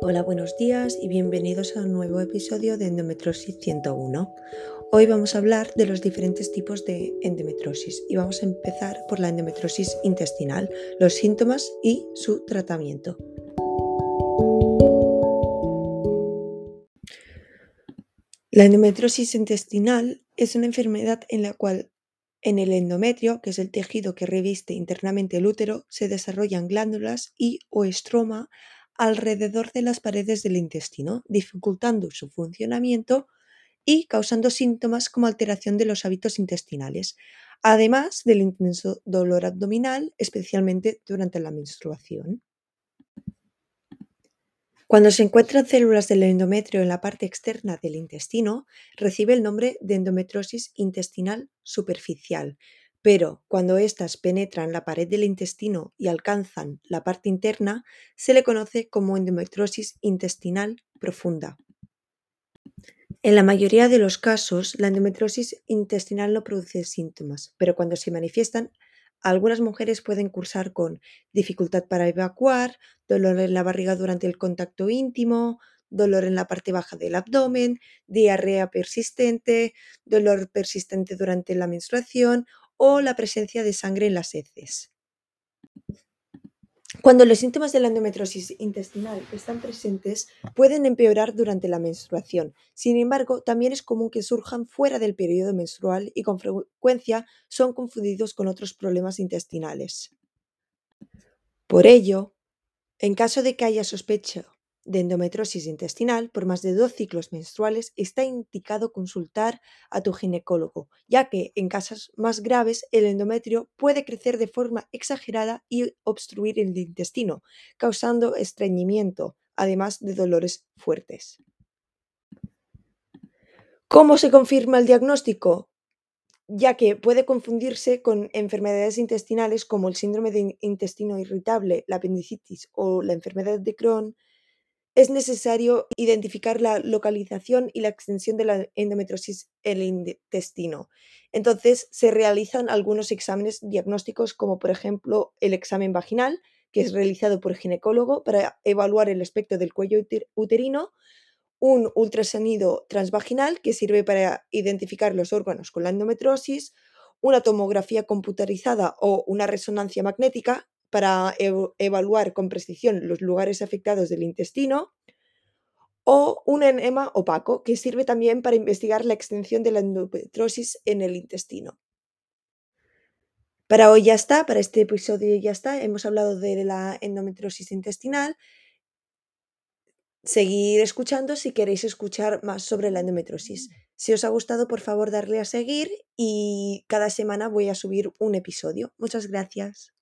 Hola, buenos días y bienvenidos a un nuevo episodio de Endometrosis 101. Hoy vamos a hablar de los diferentes tipos de endometrosis y vamos a empezar por la endometrosis intestinal, los síntomas y su tratamiento. La endometrosis intestinal es una enfermedad en la cual en el endometrio, que es el tejido que reviste internamente el útero, se desarrollan glándulas y o estroma alrededor de las paredes del intestino, dificultando su funcionamiento y causando síntomas como alteración de los hábitos intestinales, además del intenso dolor abdominal, especialmente durante la menstruación. Cuando se encuentran células del endometrio en la parte externa del intestino, recibe el nombre de endometrosis intestinal superficial, pero cuando éstas penetran la pared del intestino y alcanzan la parte interna, se le conoce como endometrosis intestinal profunda. En la mayoría de los casos, la endometrosis intestinal no produce síntomas, pero cuando se manifiestan, algunas mujeres pueden cursar con dificultad para evacuar, dolor en la barriga durante el contacto íntimo, dolor en la parte baja del abdomen, diarrea persistente, dolor persistente durante la menstruación o la presencia de sangre en las heces. Cuando los síntomas de la endometrosis intestinal están presentes, pueden empeorar durante la menstruación. Sin embargo, también es común que surjan fuera del periodo menstrual y con frecuencia son confundidos con otros problemas intestinales. Por ello, en caso de que haya sospecha de endometrosis intestinal por más de dos ciclos menstruales, está indicado consultar a tu ginecólogo, ya que en casos más graves el endometrio puede crecer de forma exagerada y obstruir el intestino, causando estreñimiento, además de dolores fuertes. ¿Cómo se confirma el diagnóstico? ya que puede confundirse con enfermedades intestinales como el síndrome de intestino irritable, la apendicitis o la enfermedad de Crohn, es necesario identificar la localización y la extensión de la endometrosis en el intestino. Entonces, se realizan algunos exámenes diagnósticos, como por ejemplo el examen vaginal, que es realizado por ginecólogo para evaluar el aspecto del cuello uterino, un ultrasonido transvaginal, que sirve para identificar los órganos con la endometrosis, una tomografía computarizada o una resonancia magnética, para evaluar con precisión los lugares afectados del intestino, o un enema opaco, que sirve también para investigar la extensión de la endometrosis en el intestino. Para hoy ya está, para este episodio ya está, hemos hablado de la endometrosis intestinal. Seguir escuchando si queréis escuchar más sobre la endometrosis. Si os ha gustado, por favor, darle a seguir y cada semana voy a subir un episodio. Muchas gracias.